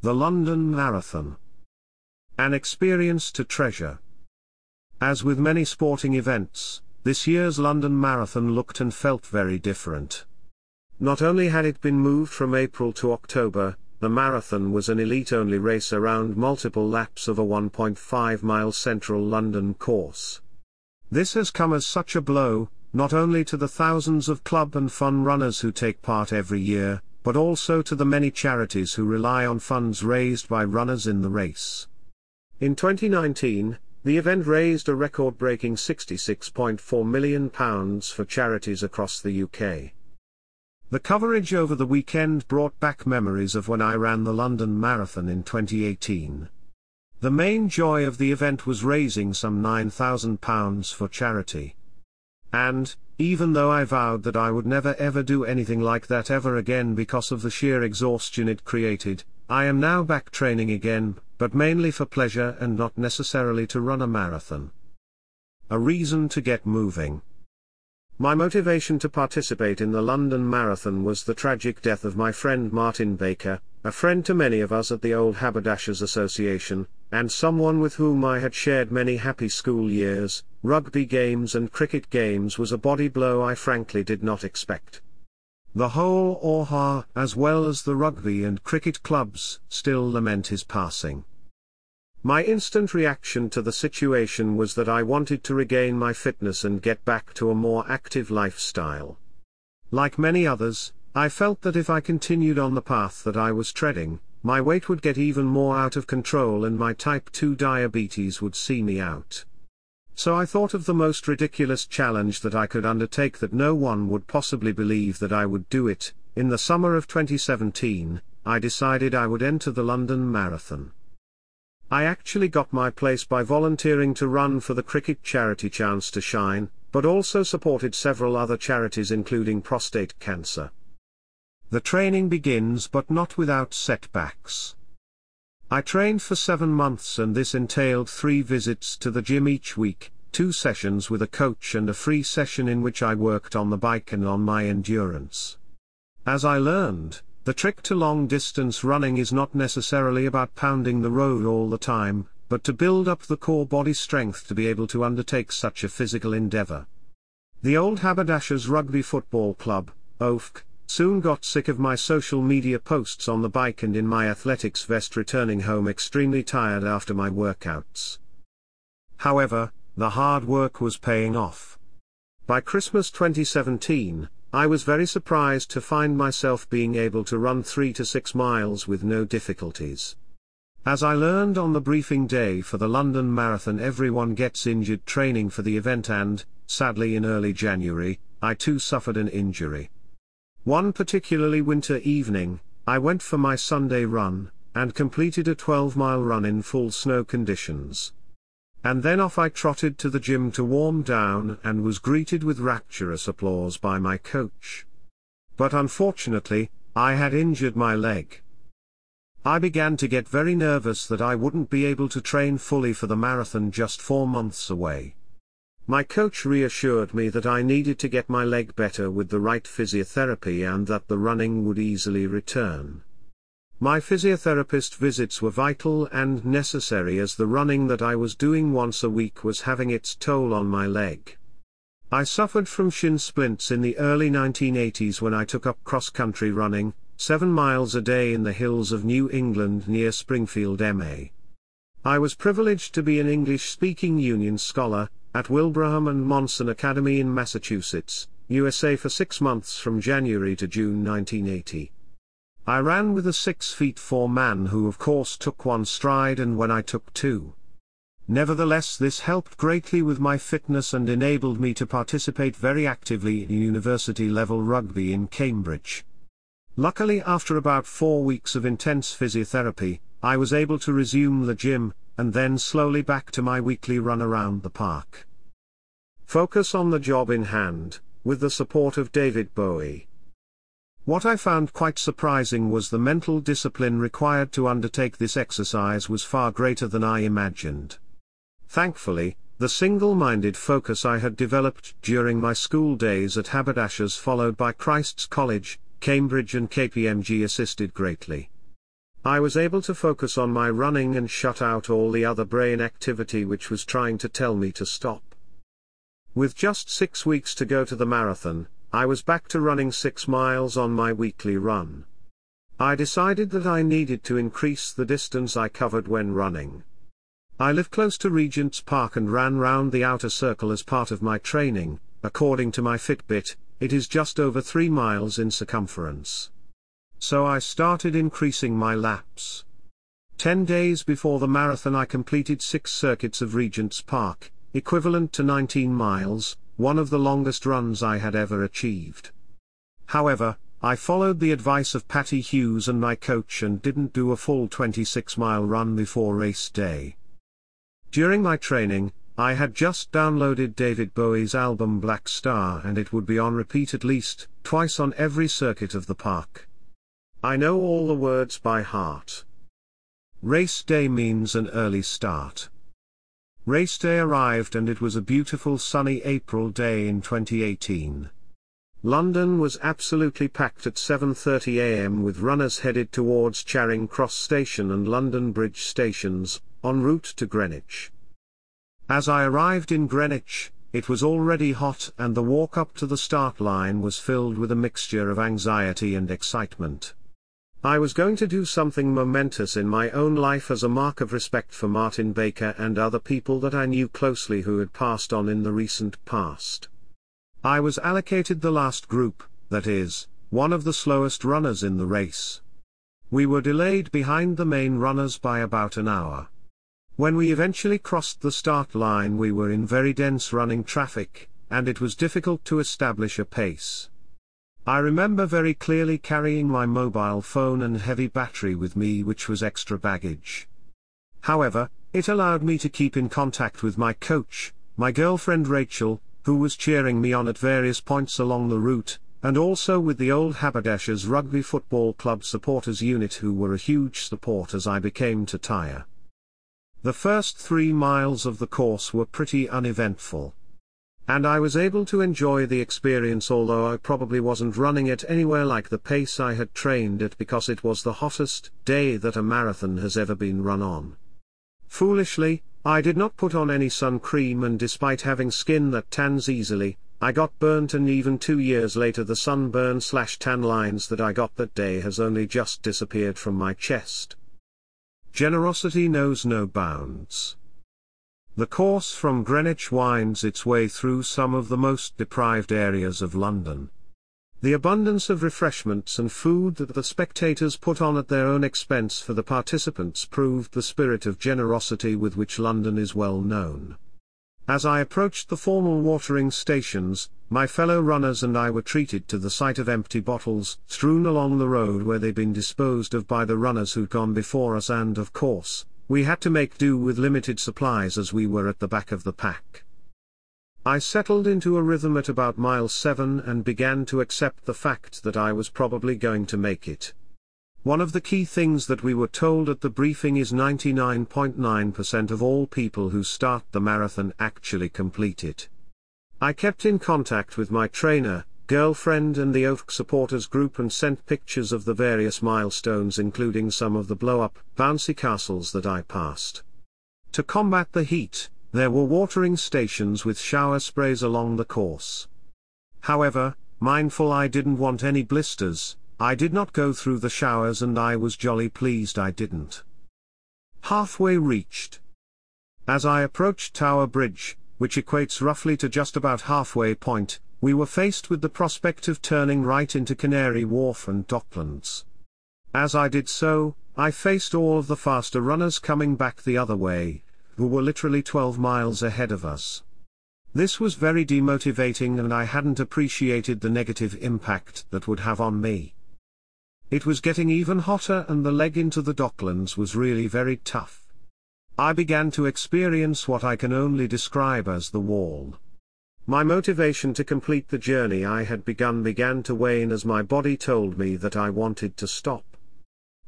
The London Marathon. An experience to treasure. As with many sporting events, this year's London Marathon looked and felt very different. Not only had it been moved from April to October, the marathon was an elite-only race around multiple laps of a 1.5 mile central London course. This has come as such a blow, not only to the thousands of club and fun runners who take part every year, but also to the many charities who rely on funds raised by runners in the race. In 2019, the event raised a record-breaking £66.4 million for charities across the UK. The coverage over the weekend brought back memories of when I ran the London Marathon in 2018. The main joy of the event was raising some £9,000 for charity. And, even though I vowed that I would never ever do anything like that ever again because of the sheer exhaustion it created, I am now back training again, but mainly for pleasure and not necessarily to run a marathon. A reason to get moving. My motivation to participate in the London Marathon was the tragic death of my friend Martin Baker, a friend to many of us at the Old Haberdashers Association, and someone with whom I had shared many happy school years, rugby games and cricket games was a body blow I frankly did not expect. The whole OHA, as well as the rugby and cricket clubs, still lament his passing. My instant reaction to the situation was that I wanted to regain my fitness and get back to a more active lifestyle. Like many others, I felt that if I continued on the path that I was treading, my weight would get even more out of control and my type 2 diabetes would see me out. So I thought of the most ridiculous challenge that I could undertake that no one would possibly believe that I would do it. In the summer of 2017, I decided I would enter the London Marathon. I actually got my place by volunteering to run for the cricket charity Chance to Shine, but also supported several other charities including prostate cancer. The training begins but not without setbacks. I trained for seven months and this entailed three visits to the gym each week, two sessions with a coach and a free session in which I worked on the bike and on my endurance. As I learned, the trick to long distance running is not necessarily about pounding the road all the time, but to build up the core body strength to be able to undertake such a physical endeavor. The old Haberdashers Rugby Football Club, OFC, Soon got sick of my social media posts on the bike and in my athletics vest returning home extremely tired after my workouts. However, the hard work was paying off. By Christmas 2017, I was very surprised to find myself being able to run 3 to 6 miles with no difficulties. As I learned on the briefing day for the London Marathon everyone gets injured training for the event and, sadly in early January, I too suffered an injury. One particularly winter evening, I went for my Sunday run, and completed a 12 mile run in full snow conditions. And then off I trotted to the gym to warm down and was greeted with rapturous applause by my coach. But unfortunately, I had injured my leg. I began to get very nervous that I wouldn't be able to train fully for the marathon just four months away. My coach reassured me that I needed to get my leg better with the right physiotherapy and that the running would easily return. My physiotherapist visits were vital and necessary as the running that I was doing once a week was having its toll on my leg. I suffered from shin splints in the early 1980s when I took up cross-country running, 7 miles a day in the hills of New England near Springfield MA. I was privileged to be an English-speaking Union scholar, at Wilbraham and Monson Academy in Massachusetts, USA for six months from January to June 1980. I ran with a 6 feet 4 man who of course took one stride and when I took two. Nevertheless this helped greatly with my fitness and enabled me to participate very actively in university level rugby in Cambridge. Luckily after about four weeks of intense physiotherapy, I was able to resume the gym, and then slowly back to my weekly run around the park. Focus on the job in hand, with the support of David Bowie. What I found quite surprising was the mental discipline required to undertake this exercise was far greater than I imagined. Thankfully, the single-minded focus I had developed during my school days at Haberdashers followed by Christ's College, Cambridge and KPMG assisted greatly. I was able to focus on my running and shut out all the other brain activity which was trying to tell me to stop. With just six weeks to go to the marathon, I was back to running six miles on my weekly run. I decided that I needed to increase the distance I covered when running. I live close to Regent's Park and ran round the outer circle as part of my training, according to my Fitbit, it is just over 3 miles in circumference. So I started increasing my laps. Ten days before the marathon I completed six circuits of Regent's Park, equivalent to 19 miles, one of the longest runs I had ever achieved. However, I followed the advice of Patty Hughes and my coach and didn't do a full 26 mile run before race day. During my training, I had just downloaded David Bowie's album Blackstar and it would be on repeat at least twice on every circuit of the park. I know all the words by heart. Race day means an early start. Race day arrived and it was a beautiful sunny April day in 2018. London was absolutely packed at 7.30 am with runners headed towards Charing Cross Station and London Bridge stations, en route to Greenwich. As I arrived in Greenwich, it was already hot and the walk up to the start line was filled with a mixture of anxiety and excitement. I was going to do something momentous in my own life as a mark of respect for Martin Baker and other people that I knew closely who had passed on in the recent past. I was allocated the last group, that is, one of the slowest runners in the race. We were delayed behind the main runners by about an hour. When we eventually crossed the start line we were in very dense running traffic, and it was difficult to establish a pace. I remember very clearly carrying my mobile phone and heavy battery with me which was extra baggage. However, it allowed me to keep in contact with my coach, my girlfriend Rachel, who was cheering me on at various points along the route, and also with the old Haberdashers Rugby Football Club supporters unit who were a huge support as I became to tire. The first three miles of the course were pretty uneventful. And I was able to enjoy the experience although I probably wasn't running at anywhere like the pace I had trained at because it was the hottest day that a marathon has ever been run on. Foolishly, I did not put on any sun cream and despite having skin that tans easily, I got burnt and even two years later the sunburn slash tan lines that I got that day has only just disappeared from my chest. Generosity knows no bounds. The course from Greenwich winds its way through some of the most deprived areas of London. The abundance of refreshments and food that the spectators put on at their own expense for the participants proved the spirit of generosity with which London is well known. As I approached the formal watering stations, my fellow runners and I were treated to the sight of empty bottles strewn along the road where they'd been disposed of by the runners who'd gone before us and of course, we had to make do with limited supplies as we were at the back of the pack. I settled into a rhythm at about mile 7 and began to accept the fact that I was probably going to make it. One of the key things that we were told at the briefing is 99.9% of all people who start the marathon actually complete it. I kept in contact with my trainer, girlfriend and the Oak supporters group and sent pictures of the various milestones including some of the blow-up, bouncy castles that I passed. To combat the heat, there were watering stations with shower sprays along the course. However, mindful I didn't want any blisters, I did not go through the showers and I was jolly pleased I didn't. Halfway reached. As I approached Tower Bridge, which equates roughly to just about halfway point, we were faced with the prospect of turning right into Canary Wharf and Docklands. As I did so, I faced all of the faster runners coming back the other way, who were literally 12 miles ahead of us. This was very demotivating and I hadn't appreciated the negative impact that would have on me. It was getting even hotter and the leg into the Docklands was really very tough. I began to experience what I can only describe as the wall. My motivation to complete the journey I had begun began to wane as my body told me that I wanted to stop.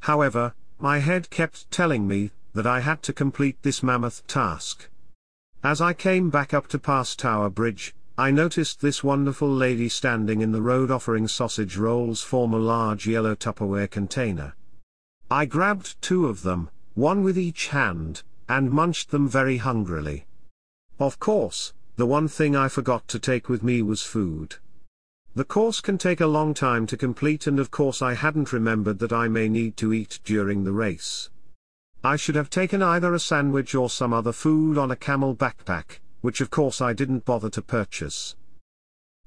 However, my head kept telling me that I had to complete this mammoth task. As I came back up to pass Tower Bridge, I noticed this wonderful lady standing in the road offering sausage rolls from a large yellow Tupperware container. I grabbed two of them, one with each hand, and munched them very hungrily. Of course, the one thing I forgot to take with me was food. The course can take a long time to complete and of course I hadn't remembered that I may need to eat during the race. I should have taken either a sandwich or some other food on a camel backpack, which of course I didn't bother to purchase.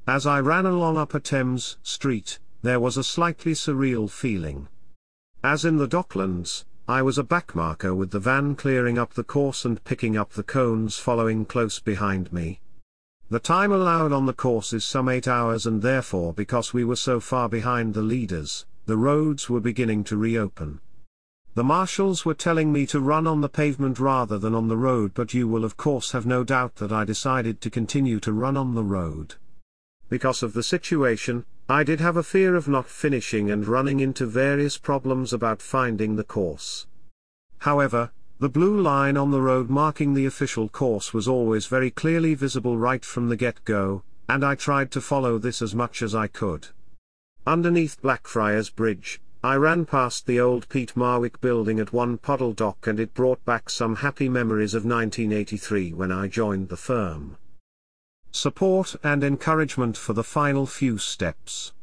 As I ran along Upper Thames Street, there was a slightly surreal feeling. As in the Docklands, I was a backmarker with the van clearing up the course and picking up the cones following close behind me. The time allowed on the course is some 8 hours and therefore because we were so far behind the leaders, the roads were beginning to reopen. The marshals were telling me to run on the pavement rather than on the road but you will of course have no doubt that I decided to continue to run on the road. Because of the situation, I did have a fear of not finishing and running into various problems about finding the course. However, the blue line on the road marking the official course was always very clearly visible right from the get-go, and I tried to follow this as much as I could. Underneath Blackfriars Bridge, I ran past the old Peat Marwick building at One Puddle Dock and it brought back some happy memories of 1983 when I joined the firm. Support and encouragement for the final few steps.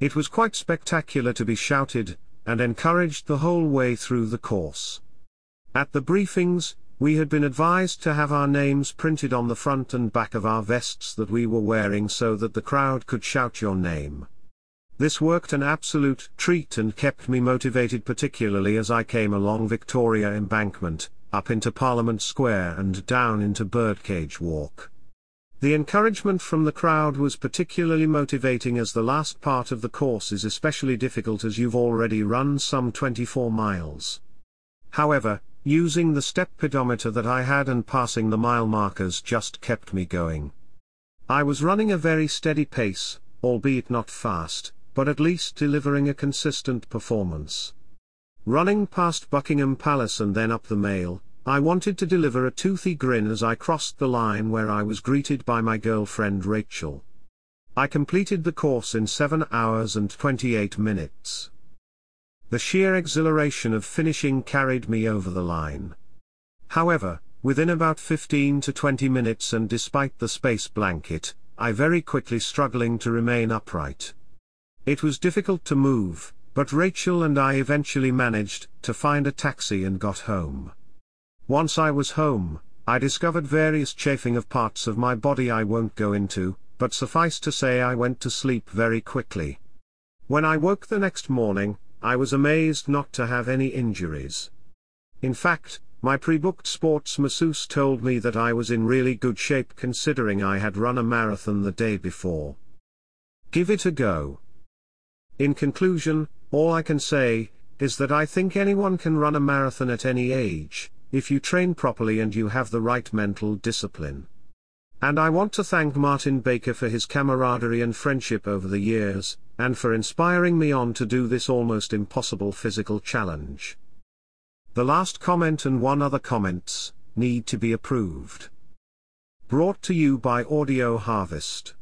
It was quite spectacular to be shouted, and encouraged the whole way through the course. At the briefings, we had been advised to have our names printed on the front and back of our vests that we were wearing so that the crowd could shout your name. This worked an absolute treat and kept me motivated particularly as I came along Victoria Embankment, up into Parliament Square and down into Birdcage Walk. The encouragement from the crowd was particularly motivating as the last part of the course is especially difficult as you've already run some 24 miles. However, Using the step pedometer that I had and passing the mile markers just kept me going. I was running a very steady pace, albeit not fast, but at least delivering a consistent performance. Running past Buckingham Palace and then up the Mall, I wanted to deliver a toothy grin as I crossed the line where I was greeted by my girlfriend Rachel. I completed the course in 7 hours and 28 minutes. The sheer exhilaration of finishing carried me over the line. However, within about 15 to 20 minutes and despite the space blanket, I very quickly struggling to remain upright. It was difficult to move, but Rachel and I eventually managed to find a taxi and got home. Once I was home, I discovered various chafing of parts of my body I won't go into, but suffice to say I went to sleep very quickly. When I woke the next morning, I was amazed not to have any injuries. In fact, my pre-booked sports masseuse told me that I was in really good shape considering I had run a marathon the day before. Give it a go. In conclusion, all I can say, is that I think anyone can run a marathon at any age, if you train properly and you have the right mental discipline. And I want to thank Martin Baker for his camaraderie and friendship over the years, and for inspiring me on to do this almost impossible physical challenge. The last comment and one other comments, need to be approved. Brought to you by Audio Harvest.